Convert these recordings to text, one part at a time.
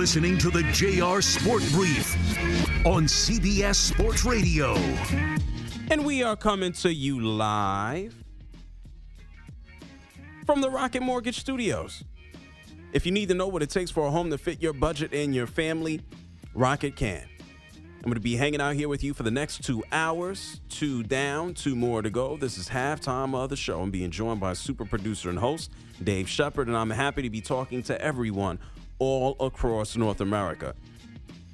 Listening to the JR Sport Brief on CBS Sports Radio. And we are coming to you live from the Rocket Mortgage Studios. If you need to know what it takes for a home to fit your budget and your family, Rocket can. I'm going to be hanging out here with you for the next two hours. Two down, two more to go. This is halftime of the show. I'm being joined by super producer and host Dave Shepard, and I'm happy to be talking to everyone all across North America.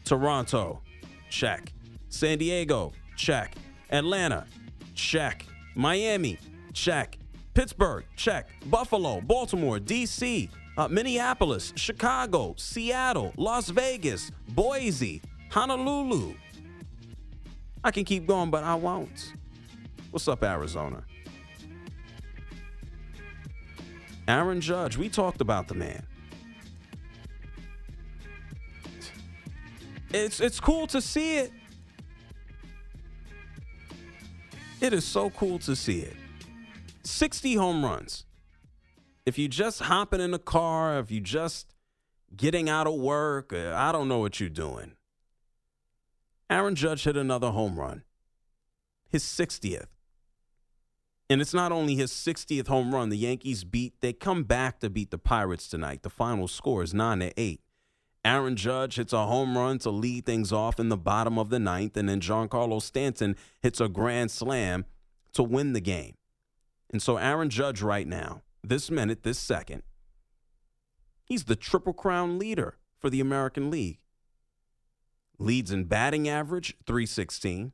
Toronto, check. San Diego, check. Atlanta, check. Miami, check. Pittsburgh, check. Buffalo, Baltimore, D.C., uh, Minneapolis, Chicago, Seattle, Las Vegas, Boise, Honolulu. I can keep going, but I won't. What's up, Arizona? Aaron Judge, we talked about the man. It's it's cool to see it. It is so cool to see it. 60 home runs. If you just hopping in a car, if you just getting out of work, uh, I don't know what you're doing. Aaron Judge hit another home run. His 60th. And it's not only his 60th home run. The Yankees beat, they come back to beat the Pirates tonight. The final score is 9 to 8. Aaron Judge hits a home run to lead things off in the bottom of the ninth, and then Giancarlo Stanton hits a grand slam to win the game. And so Aaron Judge right now, this minute, this second, he's the triple crown leader for the American League. Leads in batting average, 316.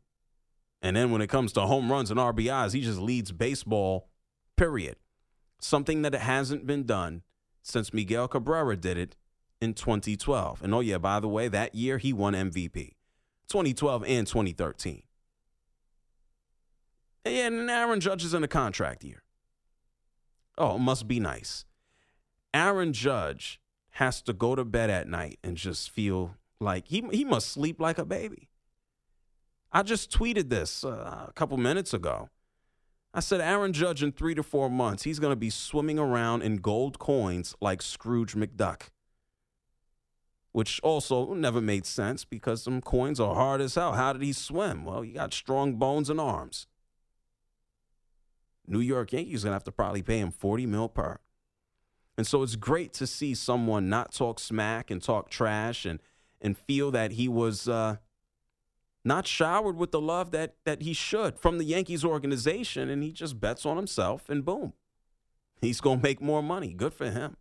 And then when it comes to home runs and RBIs, he just leads baseball, period. Something that hasn't been done since Miguel Cabrera did it in 2012. And oh, yeah, by the way, that year he won MVP 2012 and 2013. And Aaron Judge is in a contract year. Oh, it must be nice. Aaron Judge has to go to bed at night and just feel like he, he must sleep like a baby. I just tweeted this uh, a couple minutes ago. I said, Aaron Judge in three to four months, he's going to be swimming around in gold coins like Scrooge McDuck which also never made sense because some coins are hard as hell. How did he swim? Well, he got strong bones and arms. New York Yankees gonna have to probably pay him 40 mil per. And so it's great to see someone not talk smack and talk trash and and feel that he was uh, not showered with the love that that he should from the Yankees organization, and he just bets on himself, and boom, he's gonna make more money. Good for him.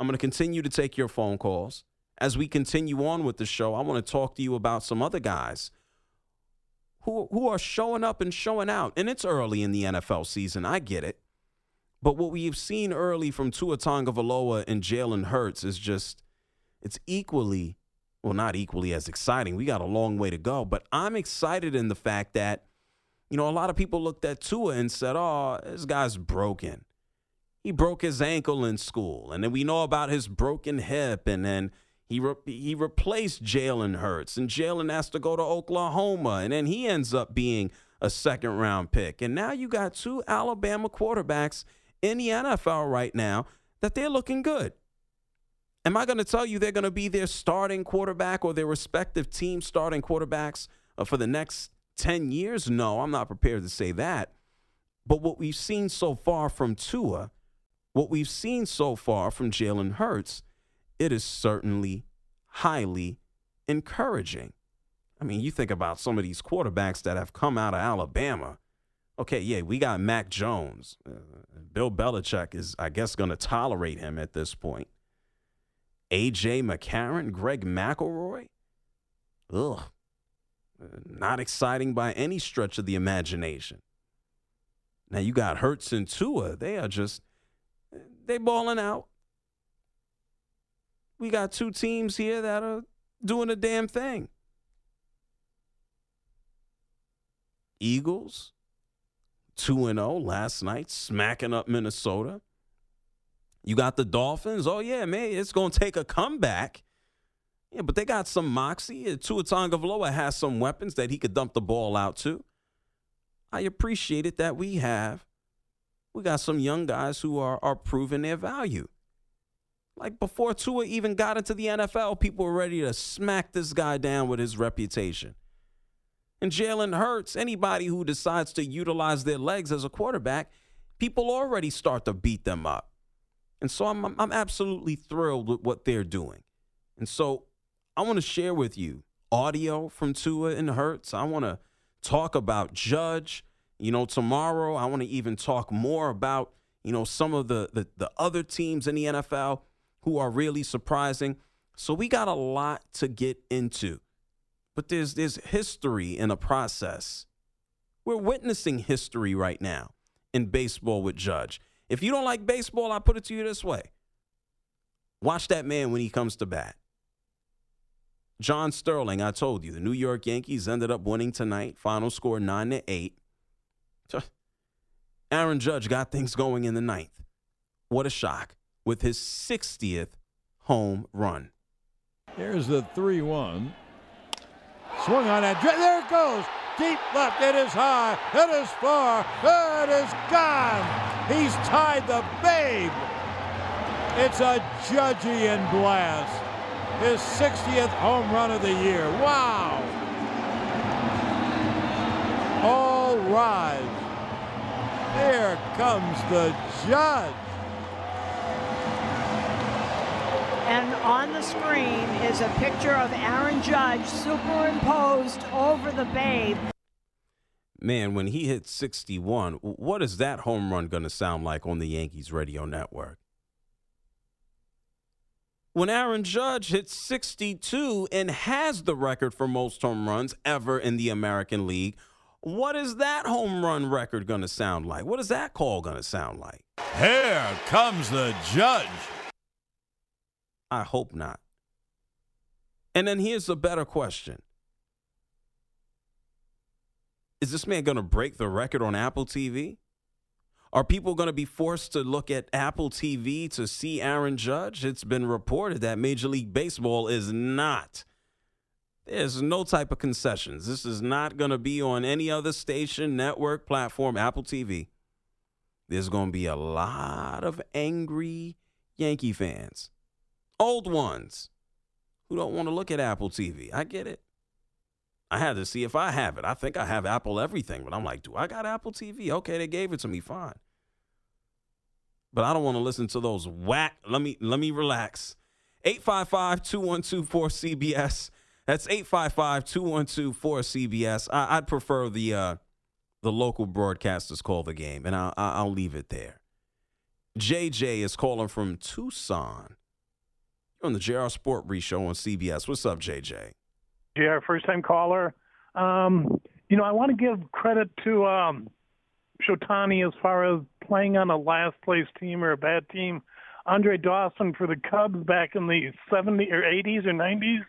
I'm going to continue to take your phone calls. As we continue on with the show, I want to talk to you about some other guys who, who are showing up and showing out. And it's early in the NFL season. I get it. But what we've seen early from Tua Tagovailoa and Jalen Hurts is just, it's equally, well, not equally as exciting. We got a long way to go. But I'm excited in the fact that, you know, a lot of people looked at Tua and said, oh, this guy's broken he broke his ankle in school, and then we know about his broken hip, and then he re- he replaced Jalen Hurts, and Jalen has to go to Oklahoma, and then he ends up being a second round pick, and now you got two Alabama quarterbacks in the NFL right now that they're looking good. Am I going to tell you they're going to be their starting quarterback or their respective team starting quarterbacks uh, for the next 10 years? No, I'm not prepared to say that. But what we've seen so far from Tua what we've seen so far from Jalen Hurts, it is certainly highly encouraging. I mean, you think about some of these quarterbacks that have come out of Alabama. Okay, yeah, we got Mac Jones. Uh, Bill Belichick is, I guess, going to tolerate him at this point. AJ McCarron, Greg McElroy. Ugh. Not exciting by any stretch of the imagination. Now you got Hurts and Tua. They are just they balling out. We got two teams here that are doing a damn thing. Eagles 2 and 0 last night smacking up Minnesota. You got the Dolphins. Oh yeah, man, it's going to take a comeback. Yeah, but they got some moxie. Uh, Tua Tagovailoa has some weapons that he could dump the ball out to. I appreciate it that we have. We got some young guys who are are proving their value. Like before Tua even got into the NFL, people were ready to smack this guy down with his reputation. And Jalen Hurts, anybody who decides to utilize their legs as a quarterback, people already start to beat them up. And so I'm, I'm absolutely thrilled with what they're doing. And so I want to share with you audio from Tua and Hurts. I want to talk about Judge. You know, tomorrow I want to even talk more about, you know, some of the, the, the other teams in the NFL who are really surprising. So we got a lot to get into. But there's there's history in a process. We're witnessing history right now in baseball with Judge. If you don't like baseball, I put it to you this way. Watch that man when he comes to bat. John Sterling, I told you, the New York Yankees ended up winning tonight. Final score 9 to 8. Aaron Judge got things going in the ninth. What a shock with his 60th home run. Here's the 3 1. Swung on that. There it goes. Deep left. It is high. It is far. It is gone. He's tied the babe. It's a Judgian blast. His 60th home run of the year. Wow. All rise. Here comes the judge. And on the screen is a picture of Aaron Judge superimposed over the babe. Man, when he hit 61, what is that home run going to sound like on the Yankees radio network? When Aaron Judge hits 62 and has the record for most home runs ever in the American League, what is that home run record going to sound like? What is that call going to sound like? Here comes the judge. I hope not. And then here's a better question Is this man going to break the record on Apple TV? Are people going to be forced to look at Apple TV to see Aaron Judge? It's been reported that Major League Baseball is not. There's no type of concessions. This is not going to be on any other station, network, platform, Apple TV. There's going to be a lot of angry Yankee fans old ones who don't want to look at Apple TV. I get it. I had to see if I have it. I think I have Apple everything, but I'm like, do I got Apple TV? Okay, they gave it to me, fine. But I don't want to listen to those whack. Let me let me relax. 855-212-4CBS. That's 855-212-4CBS. I, would prefer the uh, the local broadcasters call the game, and I'll, I'll leave it there. JJ is calling from Tucson on the JR Sport Brief Show on CBS. What's up, JJ? JR, first time caller. Um, you know, I want to give credit to um, Ohtani as far as playing on a last place team or a bad team. Andre Dawson for the Cubs back in the 70s or 80s or 90s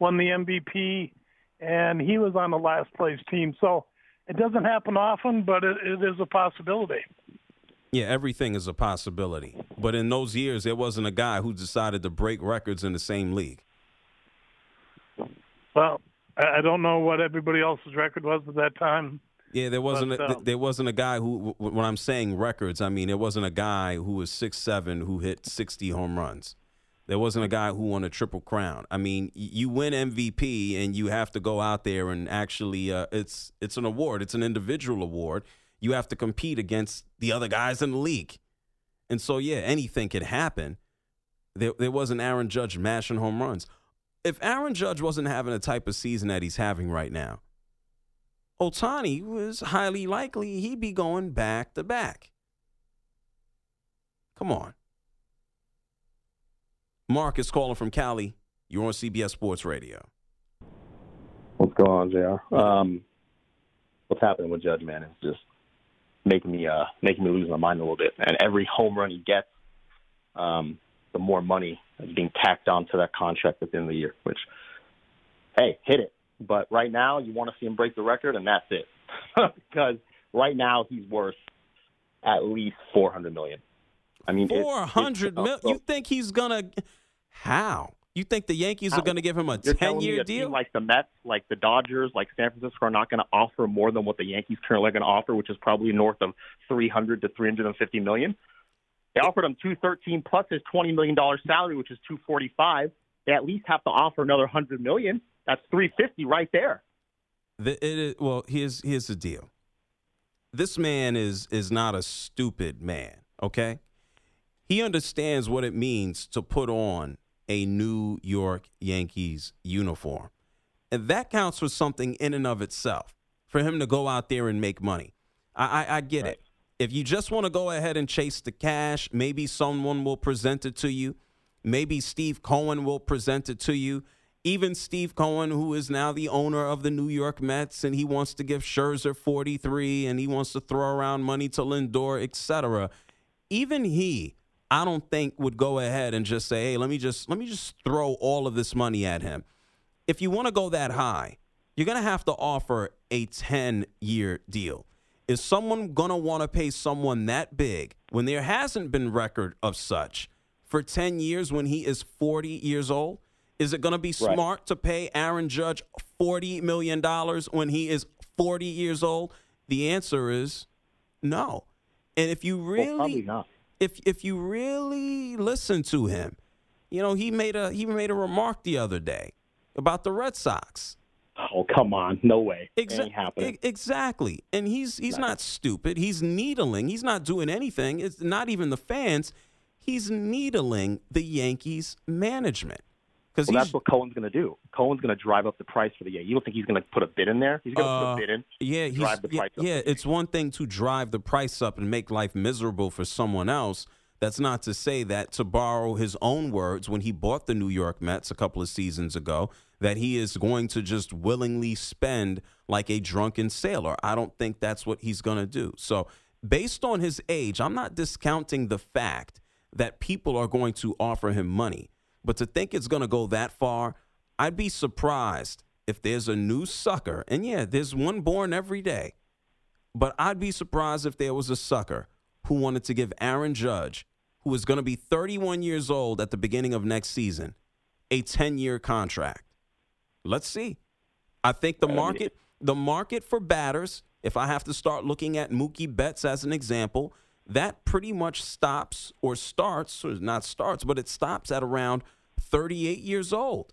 won the MVP, and he was on the last place team. So it doesn't happen often, but it, it is a possibility. Yeah, everything is a possibility. But in those years, there wasn't a guy who decided to break records in the same league. Well, I don't know what everybody else's record was at that time. Yeah, there wasn't but, a, um, there wasn't a guy who. When I'm saying records, I mean there wasn't a guy who was six seven who hit 60 home runs. There wasn't a guy who won a triple crown. I mean, you win MVP and you have to go out there and actually, uh, it's it's an award. It's an individual award you have to compete against the other guys in the league. And so, yeah, anything could happen. There, there wasn't Aaron Judge mashing home runs. If Aaron Judge wasn't having the type of season that he's having right now, Ohtani was highly likely he'd be going back to back. Come on. Mark is calling from Cali. You're on CBS Sports Radio. What's going on, Jr. Um, what's happening with Judge, man, is just making me uh, making me lose my mind a little bit. And every home run he gets, um, the more money is being tacked onto that contract at the end of the year. Which, hey, hit it. But right now, you want to see him break the record, and that's it. because right now he's worth at least four hundred million. I mean, four hundred million. You think he's gonna? How? You think the Yankees are going to give him a ten-year deal? like the Mets, like the Dodgers, like San Francisco are not going to offer more than what the Yankees currently are going to offer, which is probably north of three hundred to three hundred and fifty million. They offered him two thirteen plus his twenty million dollar salary, which is two forty five. They at least have to offer another hundred million. That's three fifty right there. The, it is, well, here's here's the deal. This man is is not a stupid man. Okay, he understands what it means to put on a New York Yankees uniform. And that counts for something in and of itself for him to go out there and make money. I, I, I get right. it. If you just want to go ahead and chase the cash, maybe someone will present it to you. Maybe Steve Cohen will present it to you. Even Steve Cohen, who is now the owner of the New York Mets, and he wants to give Scherzer 43 and he wants to throw around money to Lindor, etc. Even he I don't think would go ahead and just say, "Hey, let me just let me just throw all of this money at him." If you want to go that high, you're going to have to offer a 10-year deal. Is someone going to want to pay someone that big when there hasn't been record of such for 10 years when he is 40 years old? Is it going to be smart right. to pay Aaron Judge $40 million when he is 40 years old? The answer is no. And if you really well, if if you really listen to him, you know, he made a he made a remark the other day about the Red Sox. Oh come on, no way, Exa- exactly. And he's he's not stupid. He's needling. He's not doing anything. It's not even the fans. He's needling the Yankees management. Because well, that's what Cohen's going to do. Cohen's going to drive up the price for the year. You don't think he's going to put a bid in there? He's going to uh, put a uh, bid in. Yeah, drive the price yeah, yeah it's one thing to drive the price up and make life miserable for someone else. That's not to say that, to borrow his own words, when he bought the New York Mets a couple of seasons ago, that he is going to just willingly spend like a drunken sailor. I don't think that's what he's going to do. So, based on his age, I'm not discounting the fact that people are going to offer him money. But to think it's going to go that far, I'd be surprised if there's a new sucker. And yeah, there's one born every day. But I'd be surprised if there was a sucker who wanted to give Aaron Judge, who is going to be 31 years old at the beginning of next season, a 10 year contract. Let's see. I think the market, the market for batters, if I have to start looking at Mookie Betts as an example, that pretty much stops or starts, or not starts, but it stops at around 38 years old.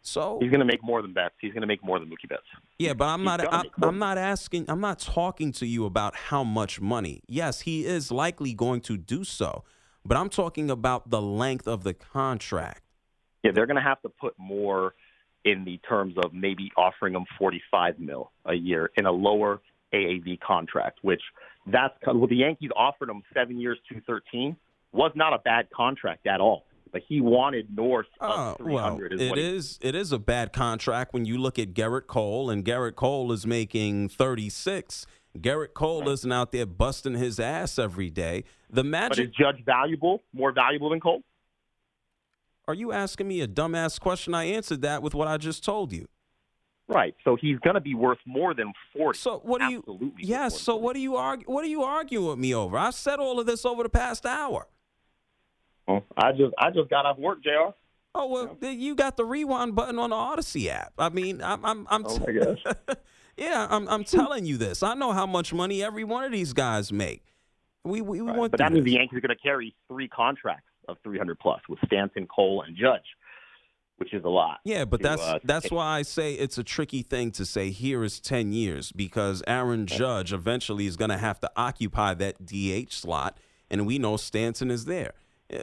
So he's going to make more than Betts. He's going to make more than Mookie Betts. Yeah, but I'm he's not. I, I'm not asking. I'm not talking to you about how much money. Yes, he is likely going to do so, but I'm talking about the length of the contract. Yeah, they're going to have to put more in the terms of maybe offering him 45 mil a year in a lower AAV contract, which that's well, the Yankees offered him seven years, two thirteen. Was not a bad contract at all, but he wanted north of 300. Well, it is it is a bad contract when you look at Gerrit Cole, and Gerrit Cole is making 36. Gerrit Cole right. isn't out there busting his ass every day. The magic. But is Judge valuable? More valuable than Cole? Are you asking me a dumbass question? I answered that with what I just told you. Right. So he's going to be worth more than forty. So what do you? Absolutely yes. So what do you argue? What are you arguing with me over? I've said all of this over the past hour. Well, I just I just got off work, Jr. Oh well, yeah. you got the rewind button on the Audacy app. I mean, I'm I'm, I'm oh my gosh. yeah, I'm I'm telling you this. I know how much money every one of these guys make. We we, we right. want, but that means the Yankees are going to carry three contracts of 300 plus with Stanton, Cole, and Judge which is a lot. Yeah, but to, that's uh, that's why I say it's a tricky thing to say here is 10 years because Aaron Judge eventually is going to have to occupy that DH slot and we know Stanton is there.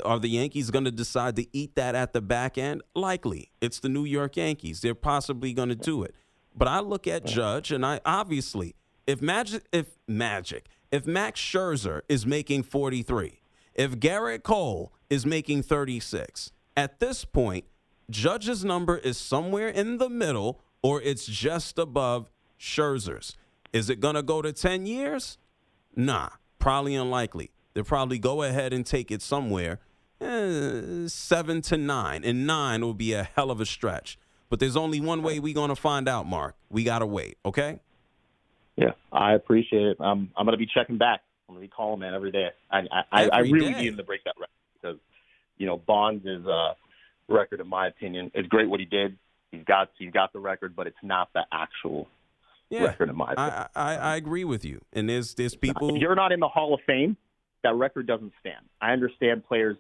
Are the Yankees going to decide to eat that at the back end? Likely. It's the New York Yankees. They're possibly going to do it. But I look at Judge, and I obviously, if Magic, if Magic, if Max Scherzer is making 43, if Gerrit Cole is making 36, at this point, Judge's number is somewhere in the middle, or it's just above Scherzer's. Is it going to go to 10 years? Nah, probably unlikely. They'll probably go ahead and take it somewhere eh, seven to nine, and nine will be a hell of a stretch. But there's only one way we're going to find out, Mark. We got to wait, okay? Yeah, I appreciate it. I'm I'm going to be checking back. I'm going to be calling man every day. I I, I Every really day. need him to break that record because you know Bonds' is. uh, record, in my opinion, It's great. What he did, he's got he's got the record, but it's not the actual Yeah, record in my opinion. I, I, I agree with you. And there's there's people. If you're not in the Hall of Fame, that record doesn't stand. I understand players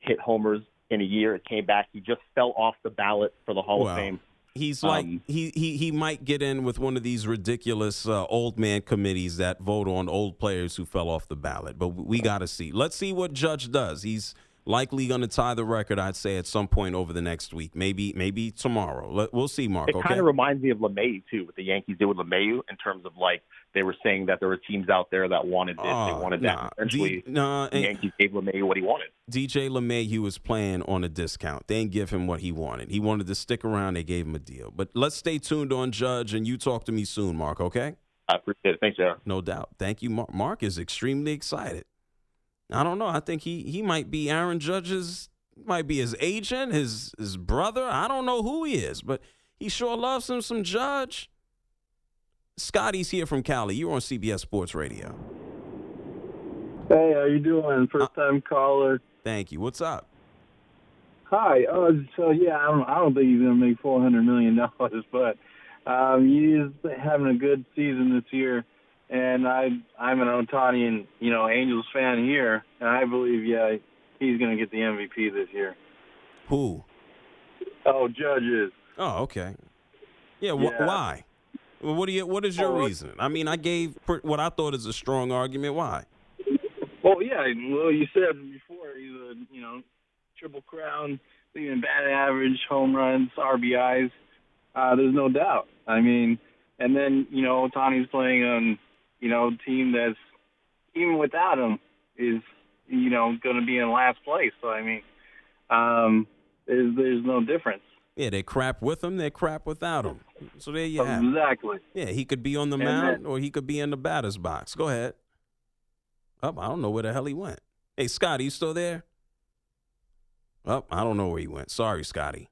hit homers in a year. It came back. He just fell off the ballot for the Hall of Fame. He's like Um, he, he he might get in with one of these ridiculous uh, old man committees that vote on old players who fell off the ballot. But we got to see. Let's see what Judge does. He's likely going to tie the record. I'd say at some point over the next week, maybe maybe tomorrow. We'll see, Mark. It okay. kind of reminds me of LeMahieu too, what the Yankees did with LeMahieu in terms of like they were saying that there were teams out there that wanted this, Oh, they ah, wanted nah. that. D- nah, the and- Yankees gave LeMahieu what he wanted. DJ LeMahieu was playing on a discount. They didn't give him what he wanted. He wanted to stick around. They gave him a deal. But let's stay tuned on Judge, and you talk to me soon, Mark. Okay? I appreciate it. Thanks, Jared. No doubt. Thank you, Mark. Mark is extremely excited. I don't know. I think he he might be Aaron Judge's, might be his agent, his his brother. I don't know who he is, but he sure loves him some Judge. Scotty's here from Cali. You're on CBS Sports Radio. Hey, how you doing? First time caller. Thank you. What's up? Hi. Uh, so yeah, I don't, I don't think he's gonna make four hundred million dollars, but um, he's having a good season this year, and I I'm an Ohtani and you know Angels fan here, and I believe yeah he's gonna get the MVP this year. Who? Oh, judges. Oh, okay. Yeah, wh- Yeah. why? What do you? What is your Oh, reason? I mean, I gave what I thought is a strong argument. Why? Well, yeah. Well, you said before he's a you know triple crown, leading bat average, home runs, RBIs. Uh, there's no doubt. I mean, and then you know Ohtani's playing on you know team that's even without him is you know going to be in last place. So I mean, um, there's there's no difference. Yeah, they crap with him. They crap without him. So there you have. Exactly. Yeah, he could be on the And mound then- or he could be in the batter's box. Go ahead. Oh, I don't know where the hell he went. Hey, Scotty, you still there? Oh, I don't know where he went. Sorry, Scotty.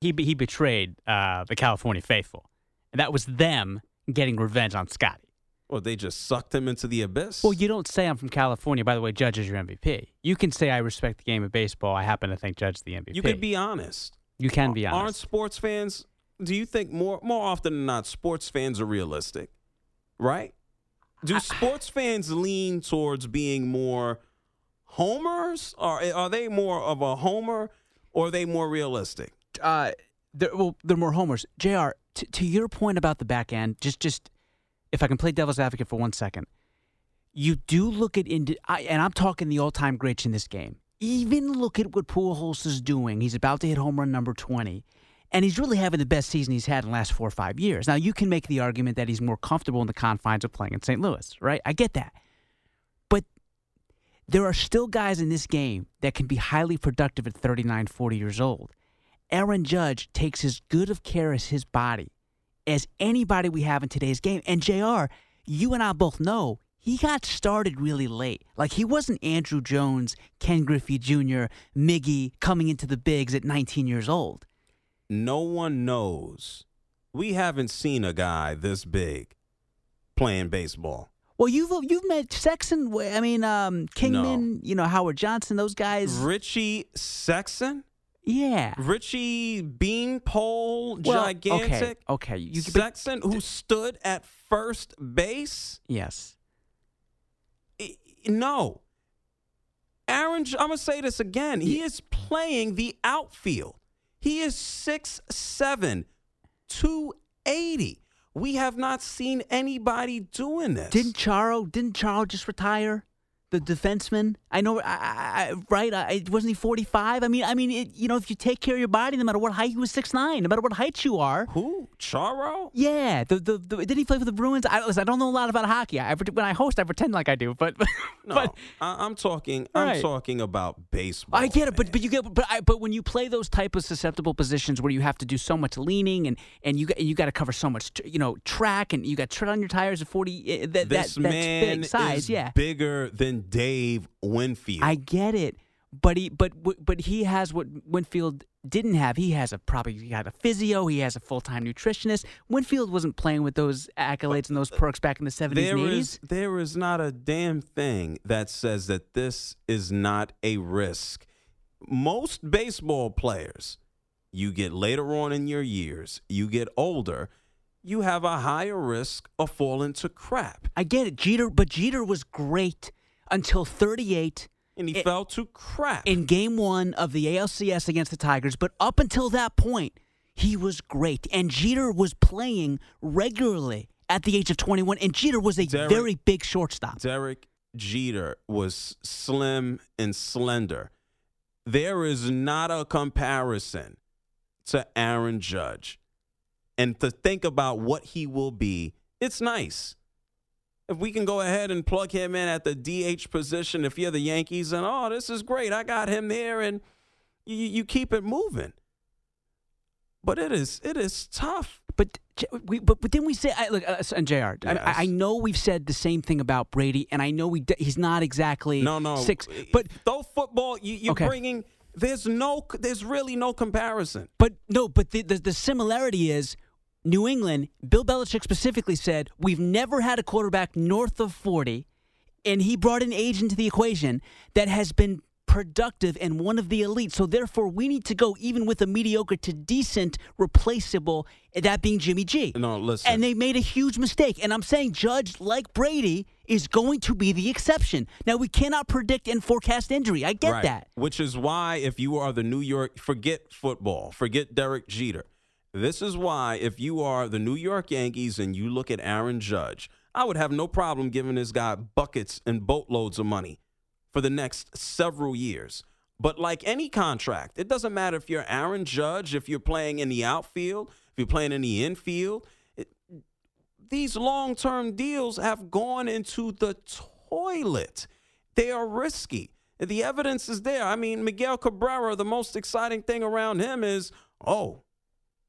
he be- he betrayed uh, the California faithful, and that was them getting revenge on Scotty. Well, they just sucked him into the abyss. Well, you don't say I'm from California. By the way, Judge is your MVP. You can say I respect the game of baseball. I happen to think Judge is the MVP. you could be honest. You can be honest. Aren't sports fans? Do you think more more often than not, sports fans are realistic, right? Do sports fans lean towards being more homers, or are they more of a homer, or are they more realistic? uh, they're, well, they're more homers. Jr. To, to your point about the back end, just just if I can play devil's advocate for one second, you do look at indi- I, and I'm talking the all-time greats in this game. Even look at what Pujols is doing. He's about to hit home run number 20, and he's really having the best season he's had in the last four or five years. Now you can make the argument that he's more comfortable in the confines of playing in St. Louis, right? I get that, but there are still guys in this game that can be highly productive at 39, 40 years old. Aaron Judge takes as good of care as his body as anybody we have in today's game. And JR, you and I both know he got started really late. Like he wasn't Andruw Jones, Ken Griffey Jr., Miggy coming into the bigs at 19 years old. No one knows. We haven't seen a guy this big playing baseball. Well, you've you've met Sexson. I mean, um, Kingman. You know Howard Johnson. Those guys. Richie Sexson, Yeah. Richie Beanpole, Well, gigantic. Okay. Okay. You, but- Sexson, who stood at first base. yes. I- No. Aaron, I'm going to say this again. He is playing the outfield. He is 6'7, 280. We have not seen anybody doing this. Didn't Chara? Didn't Chara just retire? The defenseman. I know, I, I, right? I, wasn't he 45? I mean, I mean, it, you know, if you take care of your body, no matter what height, he was six nine. No matter what height you are. Who? Chara? Yeah. The, the, the did he play for the Bruins? I, listen, I don't know a lot about hockey. I, when I host, I pretend like I do, but no, but I, am talking. I'm talking about baseball. I get it, man. but but you get but I, but when you play those type of susceptible positions where you have to do so much leaning and and you got you got to cover so much, you know, track and you got tread on your tires at 40. Uh, that, this that, man big size, is yeah, bigger than Dave Winfield. I get it, but he but but he has what Winfield didn't have. He has a probably he had a physio. He has a full time nutritionist. Winfield wasn't playing with those accolades and those uh, perks back in the seventies and eighties. There is not a damn thing that says that this is not a risk. Most baseball players, you get later on in your years, you get older, you have a higher risk of falling to crap. I get it, Jeter, but Jeter was great until 38 and he it, fell to crap in game one of the ALCS against the Tigers. But up until that point, he was great. And Jeter was playing regularly at the age of 21. And Jeter was a Derek, very big shortstop. Derek Jeter was slim and slender. There is not a comparison to Aaron Judge. And to think about what he will be, it's nice if we can go ahead and plug him in at the DH position, if you're the Yankees, and oh, this is great, I got him there, and you, you keep it moving. But it is it is tough. But we but, but then we say I, look uh, and Jr. Yes. I, I, know we've said the same thing about Brady, and I know we he's not exactly no no six. But though football, you, you're okay. bringing there's no there's really no comparison. But no, but the, the, the similarity is New England, Bill Belichick specifically said, We've never had a quarterback north of 40, and he brought an age into the equation that has been productive and one of the elite. So therefore, we need to go even with a mediocre to decent replaceable, that being Jimmy G. No, listen. And they made a huge mistake. And I'm saying Judge, like Brady, is going to be the exception. Now, we cannot predict and forecast injury. I get right. that. Which is why, if you are the New York, forget football, forget Derek Jeter. This is why, if you are the New York Yankees and you look at Aaron Judge, I would have no problem giving this guy buckets and boatloads of money for the next several years. But like any contract, it doesn't matter if you're Aaron Judge, if you're playing in the outfield, if you're playing in the infield. It, these long term deals have gone into the toilet. They are risky. The evidence is there. I mean, Miguel Cabrera, the most exciting thing around him is, oh,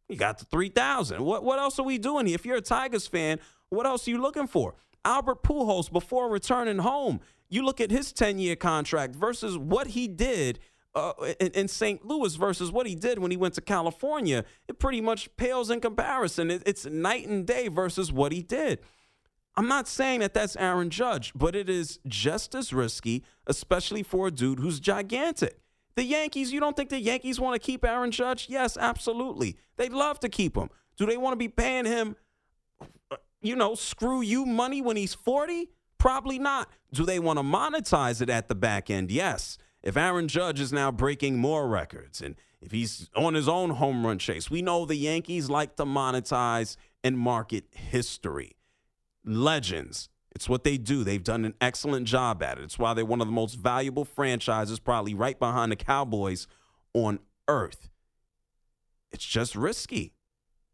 you got the 3,000. What, what else are we doing here? If you're a Tigers fan, what else are you looking for? Albert Pujols, before returning home, you look at his 10 year contract versus what he did uh, in, in, St. Louis versus what he did when he went to California. It pretty much pales in comparison. It, it's night and day versus what he did. I'm not saying that that's Aaron Judge, but it is just as risky, especially for a dude who's gigantic. The Yankees, you don't think the Yankees want to keep Aaron Judge? Yes, absolutely. They'd love to keep him. Do they want to be paying him, you know, screw you money when he's 40? Probably not. Do they want to monetize it at the back end? Yes. If Aaron Judge is now breaking more records and if he's on his own home run chase, we know the Yankees like to monetize and market history. Legends, it's what they do. They've done an excellent job at it. It's why they're one of the most valuable franchises, probably right behind the Cowboys on earth. It's just risky.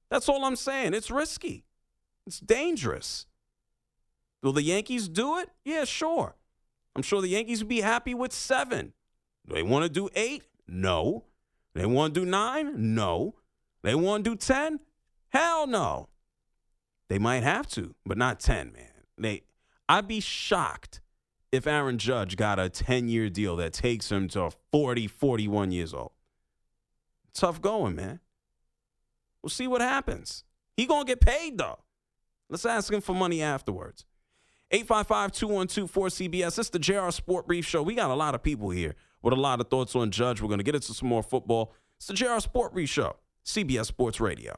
That's all I'm saying. It's risky. It's dangerous. Will the Yankees do it? Yeah, sure. I'm sure the Yankees would be happy with seven. Do they want to do eight? No. They want to do nine? No. They want to do 10? Hell no. They might have to, but not 10, man. They I'd be shocked if Aaron Judge got a 10 year deal that takes him to 40, 41 years old. Tough going, man. We'll see what happens. He going to get paid, though. Let's ask him for money afterwards. 855-212-4CBS. It's the JR Sport Brief Show. We got a lot of people here with a lot of thoughts on Judge. We're going to get into some more football. It's the JR Sport Brief Show, CBS Sports Radio.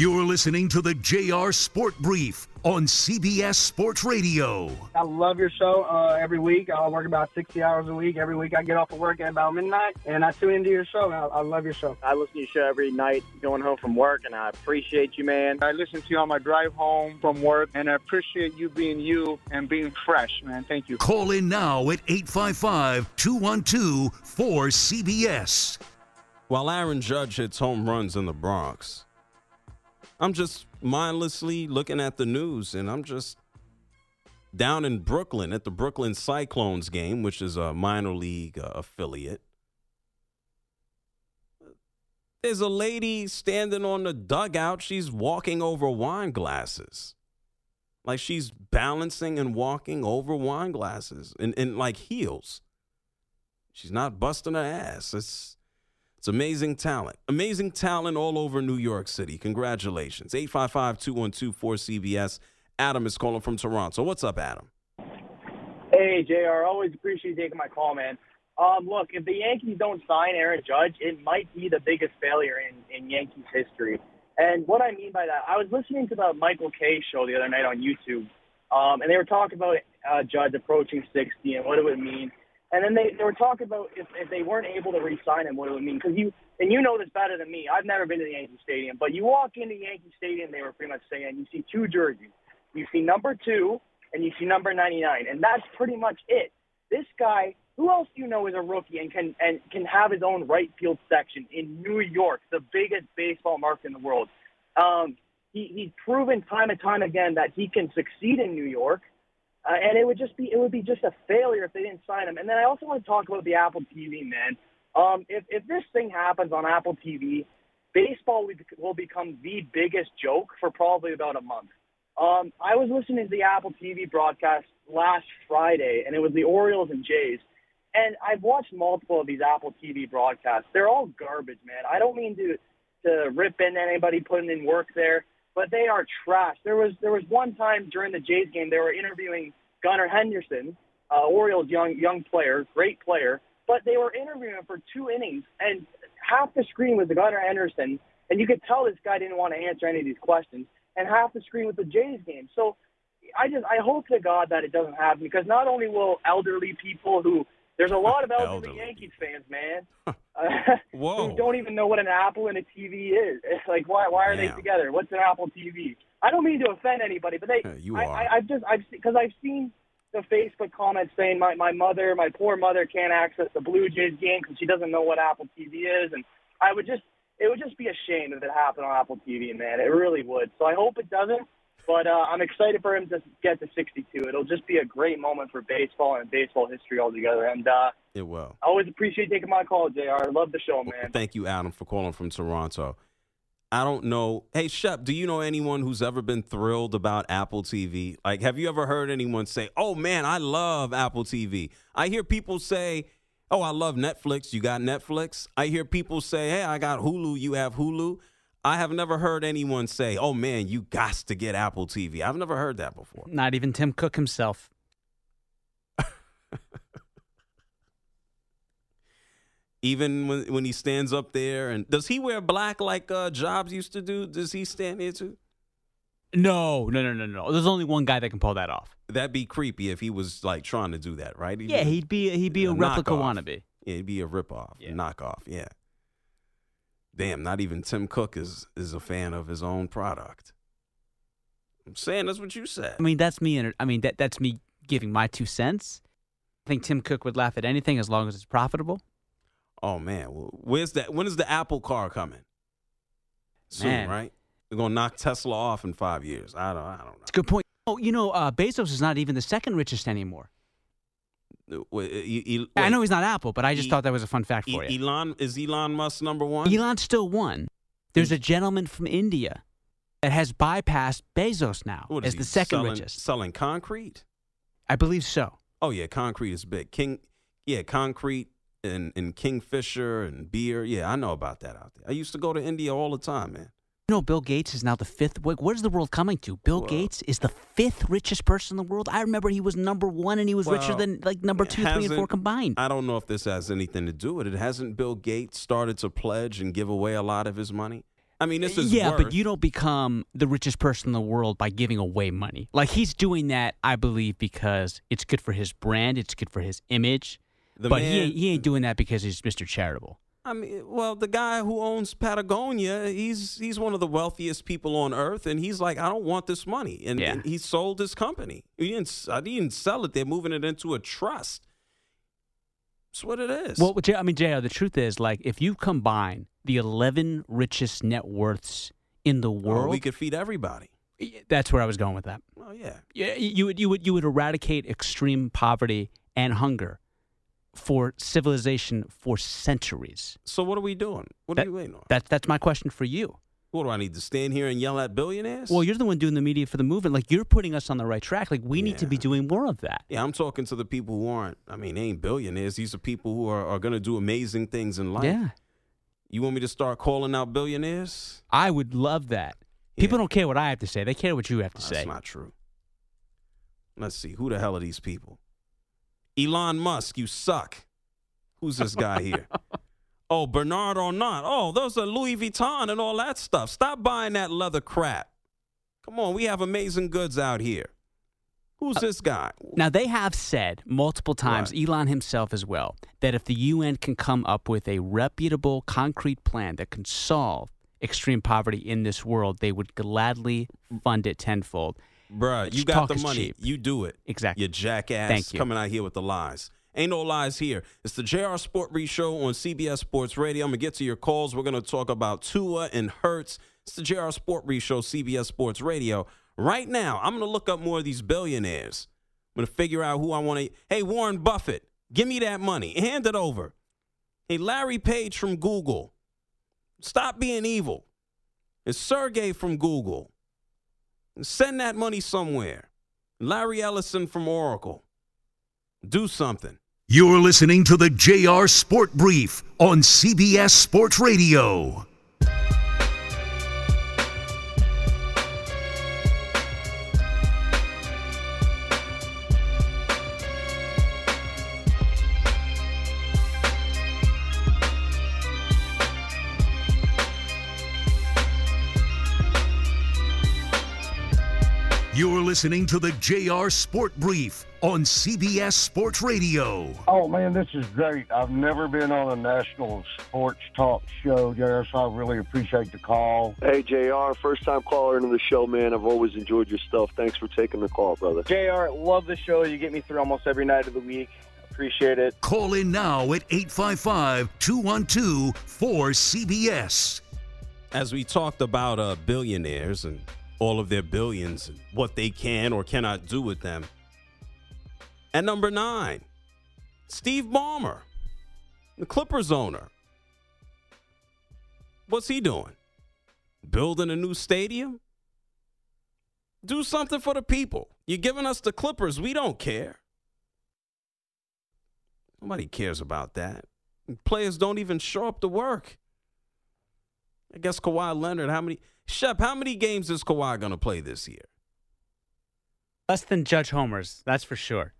You're listening to the JR Sport Brief on CBS Sports Radio. I love your show uh, every week. I work about 60 hours a week. Every week I get off of work at about midnight, and I tune into your show. I, I love your show. I listen to your show every night going home from work, and I appreciate you, man. I listen to you on my drive home from work, and I appreciate you being you and being fresh, man. Thank you. Call in now at 855 212 4CBS. While Aaron Judge hits home runs in the Bronx, I'm just mindlessly looking at the news and I'm just down in Brooklyn at the Brooklyn Cyclones game, which is a minor league uh, affiliate. There's a lady standing on the dugout. She's walking over wine glasses. Like she's balancing and walking over wine glasses in, in like heels. She's not busting her ass. It's it's amazing talent. Amazing talent all over New York City. Congratulations. 855-212-4CBS. Adam is calling from Toronto. What's up, Adam? Hey, JR. Always appreciate you taking my call, man. Um, look, if the Yankees don't sign Aaron Judge, it might be the biggest failure in, in Yankees history. And what I mean by that, I was listening to the Michael Kay show the other night on YouTube, um, and they were talking about uh, Judge approaching 60 and what it would mean. And then they, they were talking about if, if they weren't able to re-sign him, what it would mean. Because you and you know this better than me. I've never been to the Yankee Stadium, but you walk into Yankee Stadium, they were pretty much saying you see two jerseys. You see number two and you see number 99, and that's pretty much it. This guy, who else do you know is a rookie and can and can have his own right field section in New York, the biggest baseball market in the world? Um, he, he's proven time and time again that he can succeed in New York. Uh, and it would just be it would be just a failure if they didn't sign him. And then I also want to talk about the Apple TV, man. Um, if if this thing happens on Apple TV, baseball will, become the biggest joke for probably about a month. Um, I was listening to the Apple TV broadcast last Friday, and it was the Orioles and Jays. And I've watched multiple of these Apple TV broadcasts. They're all garbage, man. I don't mean to to rip in anybody putting in work there but they are trash. There was there was one time during the Jays game they were interviewing Gunnar Henderson, uh, Orioles young young player, great player, but they were interviewing him for two innings, and half the screen was Gunnar Henderson, and you could tell this guy didn't want to answer any of these questions, and half the screen was the Jays game. So I just I hope to God that it doesn't happen because not only will elderly people who there's a lot of elderly, elderly. Yankees fans, man, uh, who don't even know what an Apple and a TV is. It's like, why why are Damn. they together? What's an Apple TV? I don't mean to offend anybody, but they. you I, are. I, I've just I've because I've seen the Facebook comments saying my my mother, my poor mother, can't access the Blue Jays game because she doesn't know what Apple TV is, and I would just it would just be a shame if it happened on Apple TV, man. It really would. So I hope it doesn't. But uh, I'm excited for him to get to 62. It'll just be a great moment for baseball and baseball history altogether. And uh, it will. I always appreciate taking my call, Jr. I love the show, man. Well, thank you, Adam, for calling from Toronto. I don't know. Hey, Shep, do you know anyone who's ever been thrilled about Apple TV? Like, have you ever heard anyone say, "Oh man, I love Apple TV"? I hear people say, "Oh, I love Netflix." You got Netflix. I hear people say, "Hey, I got Hulu." You have Hulu. I have never heard anyone say, "Oh man, you got to get Apple TV." I've never heard that before. Not even Tim Cook himself. even when when he stands up there and does he wear black like uh, Jobs used to do? Does he stand there too? No, no, no, no, no. There's only one guy that can pull that off. That'd be creepy if he was like trying to do that, right? He'd yeah, be, he'd be he'd be a, a replica knockoff. wannabe. Yeah, he'd be a ripoff, yeah. knockoff. Yeah. Damn, not even Tim Cook is is a fan of his own product. I'm saying that's what you said. I mean, that's me. I mean, that that's me giving my two cents. I think Tim Cook would laugh at anything as long as it's profitable. Oh man, where's that? When is the Apple car coming? Soon, man. right? They're gonna knock Tesla off in five years. I don't. I don't know. It's a good point. Oh, you know, uh, Bezos is not even the second richest anymore. He, uh, I know he's not Apple, but I just he, thought that was a fun fact for you. Elon is Elon Musk number one. Elon's still one. There's a gentleman from India that has bypassed Bezos now what as the second selling, richest. Selling concrete. I believe so. Oh yeah, concrete is big. King, yeah, concrete and, and Kingfisher and beer. Yeah, I know about that out there. I used to go to India all the time, man. You know, Bill Gates is now the fifth. What is the world coming to? Bill well, Gates is the fifth richest person in the world. I remember he was number one, and he was well, richer than like number two, three, and four combined. I don't know if this has anything to do with it. Hasn't Bill Gates started to pledge and give away a lot of his money? I mean, this is yeah, worth, but you don't become the richest person in the world by giving away money. Like he's doing that, I believe, because it's good for his brand, it's good for his image. The but he man- ain't, he ain't doing that because he's Mr. Charitable. I mean, well, the guy who owns Patagonia, he's he's one of the wealthiest people on earth, and he's like, I don't want this money, and, Yeah. and he sold his company. He didn't. I uh, didn't sell it. They're moving it into a trust. That's what it is. Well, I mean, Jr. The truth is, like, if you combine the eleven richest net worths in the Oh, world, we could feed everybody. that's where I was going with that. Well, yeah. Yeah, you would you would you would eradicate extreme poverty and hunger for civilization for centuries. So what are we doing? What That- are we waiting on? That's that's my question for you. What do I need to stand here and yell at billionaires? Well, you're the one doing the media for the movement. Like you're putting us on the right track. Like we need to be doing more of that. Yeah, I'm talking to the people who aren't. I mean, they ain't billionaires. These are people who are, are going to do amazing things in life. Yeah. You want me to start calling out billionaires? I would love that. People don't care what I have to say. They care what you have to say. That's not true. Let's see. Who the hell are these people? Elon Musk, you suck. Who's this guy here? oh, Bernard Arnault. Oh, those are Louis Vuitton and all that stuff. Stop buying that leather crap. Come on, we have amazing goods out here. Who's uh, this guy? Now they have said multiple times, Elon himself as well, that if the UN can come up with a reputable, concrete plan that can solve extreme poverty in this world, they would gladly fund it tenfold. Bruh, you got the money. cheap. You do it. Exactly. You jackass. Thank you. Coming out here with the lies. Ain't no lies here. It's the JR Sport Brief Show on CBS Sports Radio. I'm going to get to your calls. We're going to talk about Tua and Hurts. It's the JR Sport Brief Show, CBS Sports Radio. Right now, I'm going to look up more of these billionaires. I'm going to figure out who I want to. Hey, Warren Buffett, give me that money. Hand it over. Hey, Larry Page from Google, stop being evil. It's Sergey from Google. Send that money somewhere. Larry Ellison from Oracle. Do something. You're listening to the JR Sport Brief on CBS Sports Radio. Listening to the JR Sport Brief on CBS Sports Radio. Oh man, this is great. I've never been on a national sports talk show, JR, so I really appreciate the call. Hey, JR, first time caller into the show, man. I've always enjoyed your stuff. Thanks for taking the call, brother. JR, love the show. You get me through almost every night of the week. Appreciate it. Call in now at 855 212 4CBS. As we talked about uh, billionaires and all of their billions and what they can or cannot do with them. At number nine, Steve Ballmer, the Clippers owner. What's he doing? Building a new stadium? Do something for the people. You're giving us the Clippers. We don't care. Nobody cares about that. Players don't even show up to work. I guess Kawhi Leonard, how many Shep, how many games is Kawhi gonna play this year? Less than Judge Homer's, that's for sure.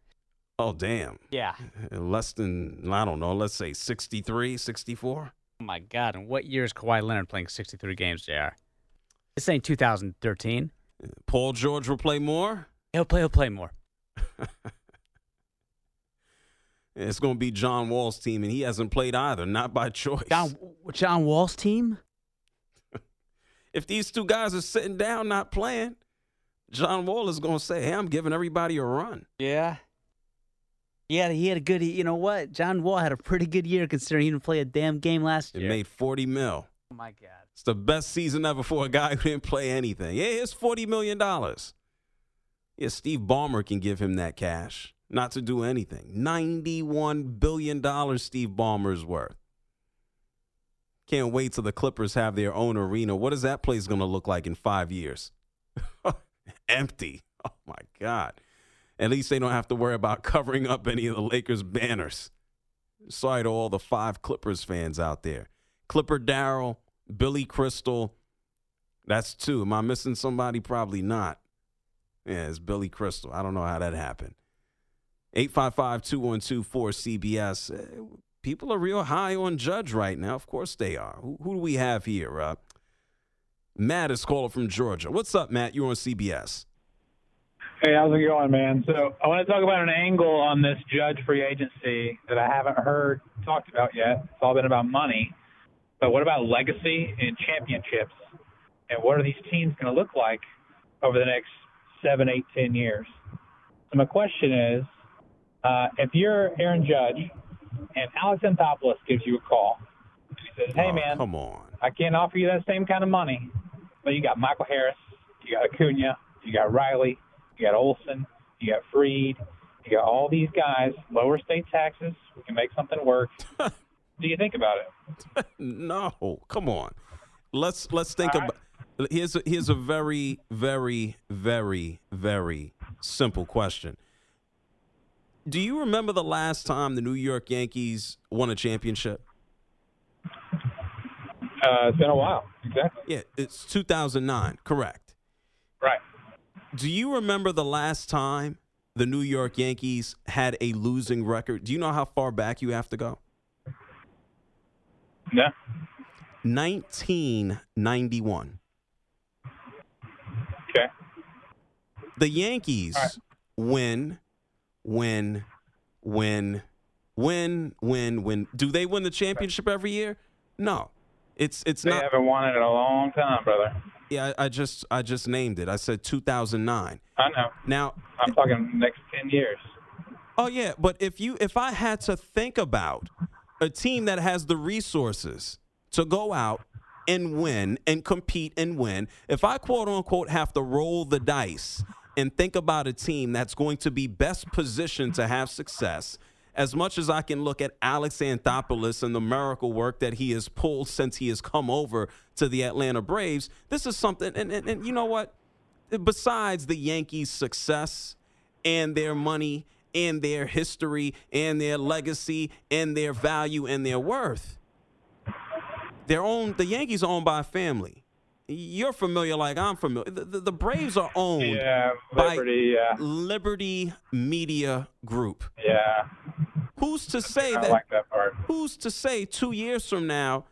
Oh damn. Yeah. Less than I don't know, let's say 63, 64. Oh my God! And what year is Kawhi Leonard playing 63 games, Jr. This ain't 2013. Paul George will play more. He'll play. He'll play more. It's gonna be John Wall's team, and he hasn't played either, not by choice. John, John Wall's team. If these two guys are sitting down not playing, John Wall is gonna say, Hey, I'm giving everybody a run. Yeah. Yeah, he had a good. You know what? John Wall had a pretty good year considering he didn't play a damn game last It year. It made 40 mil. oh my God! It's the best season ever for a guy who didn't play anything. Yeah, it's forty million dollars. Yeah, Steve Ballmer can give him that cash, not to do anything. Ninety-one billion dollars Steve Ballmer's worth. Can't wait till the Clippers have their own arena. What is that place going to look like in five years? Empty. Oh my God. At least they don't have to worry about covering up any of the Lakers banners. Sorry to all the five Clippers fans out there. Clipper Darrell, Billy Crystal. That's two. Am I missing somebody? Probably not. Yeah, it's Billy Crystal. I don't know how that happened. 855 212 4CBS. People are real high on Judge right now. Of course they are. Who, who do we have here? Uh, Matt is calling from Georgia. What's up, Matt? You're on CBS. Hey, how's it going, man? So I want to talk about an angle on this judge free agency that I haven't heard talked about yet. It's all been about money. But what about legacy and championships? And what are these teams going to look like over the next seven, eight, ten years? So my question is, uh, if you're Aaron Judge and Alex Anthopoulos gives you a call, and he says, "Hey, Oh, man, Come on. I can't offer you that same kind of money, but you got Michael Harris, you got Acuna, you got Riley, you got Olson, you got Fried, you got all these guys. Lower state taxes, we can make something work. do you think about it? no, come on. Let's let's think All right. about. Here's a, here's a very very very very simple question. Do you remember the last time the New York Yankees won a championship? Uh, it's been a while. Exactly. Yeah, it's 2009. Correct. Right. Do you remember the last time the New York Yankees had a losing record? Do you know how far back you have to go? No. 1991. Okay. The Yankees win, win, win, win, win, win. Do they win the championship every year? No. It's it's They not. They haven't won it in a long time, brother. Yeah, I, I just I just named it. I said 2009. I know. Now I'm talking next ten years. Oh yeah, but if you if I had to think about a team that has the resources to go out and win and compete and win, if I quote unquote have to roll the dice and think about a team that's going to be best positioned to have success, as much as I can look at Alex Anthopoulos and the miracle work that he has pulled since he has come over to the Atlanta Braves, this is something and, and, and you know what? besides the Yankees' success and their money and their history and their legacy and their value and their worth, they're owned. The Yankees are owned by a family. You're familiar, like I'm familiar. The, the, the Braves are owned Yeah, by Liberty, yeah. Liberty Media Group. Yeah. Who's to say that? like that part. Who's to say two years from now,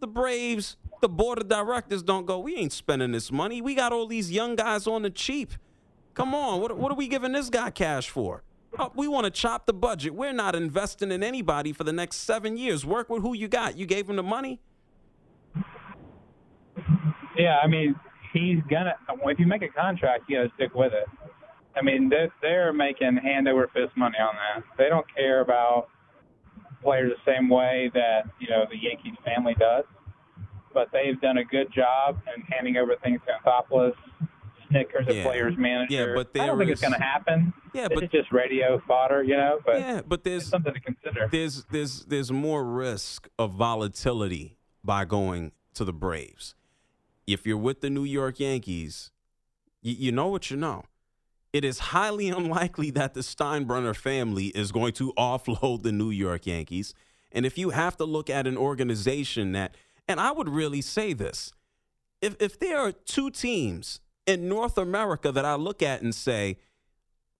the Braves, the board of directors don't go, we ain't spending this money. We got all these young guys on the cheap. Come on, what, what are we giving this guy cash for? Oh, we want to chop the budget. We're not investing in anybody for the next seven years. Work with who you got. You gave him the money. Yeah, I mean, he's gonna. If you make a contract, you gotta stick with it. I mean, they're, they're making hand over fist money on that. They don't care about players the same way that you know the Yankees family does. But they've done a good job in handing over things to Anthopoulos, Snitker's, Yeah. players manager. Yeah, but I don't think it's going to happen. Yeah, but- is just radio fodder, you know. But yeah, but there's something to consider. There's there's there's more risk of volatility by going to the Braves. If you're with the New York Yankees, you, you know what you know. It is highly unlikely that the Steinbrenner family is going to offload the New York Yankees. And if you have to look at an organization that, and I would really say this, if if there are two teams in North America that I look at and say,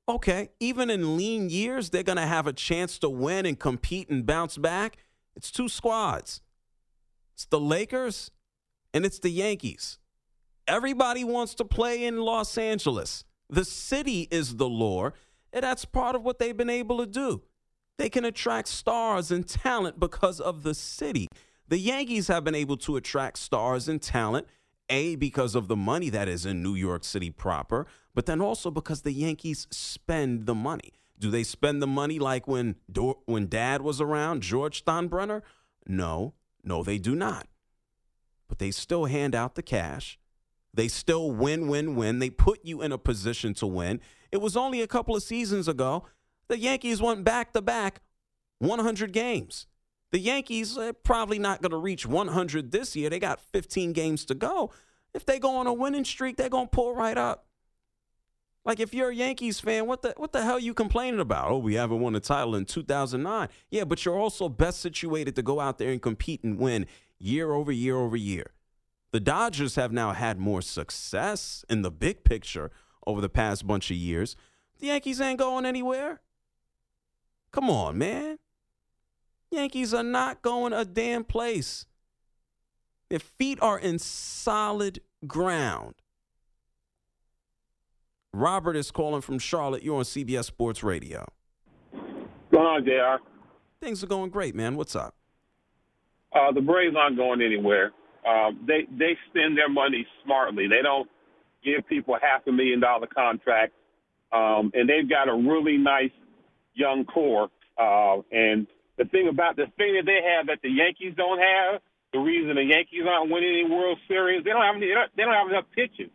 okay, even in lean years, they're going to have a chance to win and compete and bounce back. It's two squads it's the Lakers and it's the Yankees. Everybody wants to play in Los Angeles. The city is the lure, and that's part of what they've been able to do. They can attract stars and talent because of the city. The Yankees have been able to attract stars and talent, A, because of the money that is in New York City proper, but then also because the Yankees spend the money. Do they spend the money like when, when dad was around, George Steinbrenner? No, no, they do not. But they still hand out the cash. They still win, win, win. They put you in a position to win. It was only a couple of seasons ago the Yankees went back to back 100 games. The Yankees are probably not going to reach 100 this year. They got 15 games to go. If they go on a winning streak, they're going to pull right up. Like if you're a Yankees fan, what the what the hell are you complaining about? Oh, we haven't won a title in 2009. Yeah, but you're also best situated to go out there and compete and win year over year over year. The Dodgers have now had more success in the big picture over the past bunch of years. The Yankees ain't going anywhere. Come on, man. Yankees are not going a damn place. Their feet are in solid ground. Robert is calling from Charlotte. You're on CBS Sports Radio. What's going on, JR? Things are going great, man. What's up? Uh, the Braves aren't going anywhere. Uh, they they spend their money smartly. They don't give people half a million dollar contracts, um, and they've got a really nice young core. Uh, and the thing about the thing that they have that the Yankees don't have, the reason the Yankees aren't winning any World Series, they don't have any, they don't, they don't have enough pitching.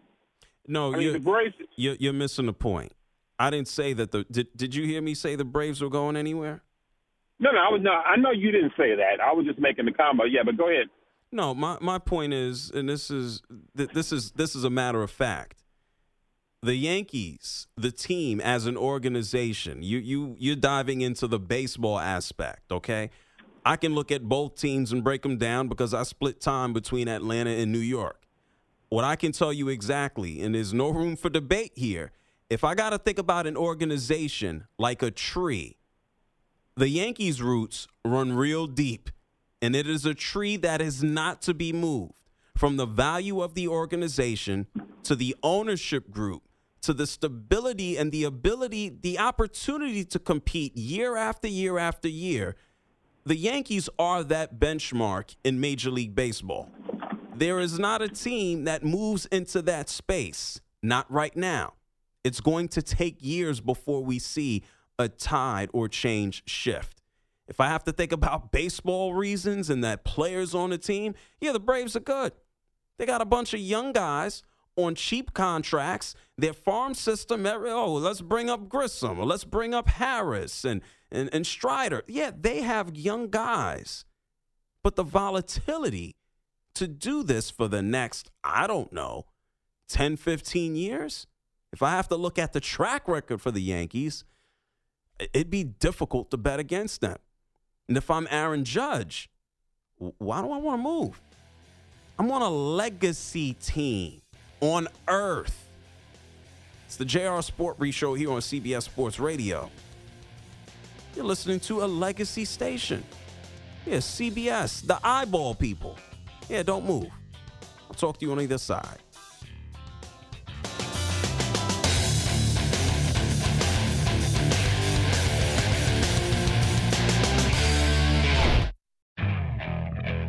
No, I mean, you're, Braves. you're, you're missing the point. I didn't say that the. Did, did you hear me say the Braves were going anywhere? No, no, I was not. I know you didn't say that. I was just making the comment. Yeah, but go ahead. No, my, my point is, and this is this is this is a matter of fact. The Yankees, the team as an organization, you you you're diving into the baseball aspect, okay? I can look at both teams and break them down because I split time between Atlanta and New York. What I can tell you exactly, and there's no room for debate here, if I got to think about an organization like a tree, the Yankees' roots run real deep, and it is a tree that is not to be moved from the value of the organization to the ownership group to the stability and the ability, the opportunity to compete year after year after year. The Yankees are that benchmark in Major League Baseball. There is not a team that moves into that space, not right now. It's going to take years before we see a tide or change shift. If I have to think about baseball reasons and that players on the team, yeah, the Braves are good. They got a bunch of young guys on cheap contracts. Their farm system, eh, oh, let's bring up Grissom or let's bring up Harris and, and, and Strider. Yeah, they have young guys. But the volatility to do this for the next, I don't know, 10, 15 years, if I have to look at the track record for the Yankees, it'd be difficult to bet against them. And if I'm Aaron Judge, why do I want to move? I'm on a legacy team on earth. It's the JR Sport Brief Show here on CBS Sports Radio. You're listening to a legacy station. Yeah, CBS, the eyeball people. Yeah, don't move. I'll talk to you on either side.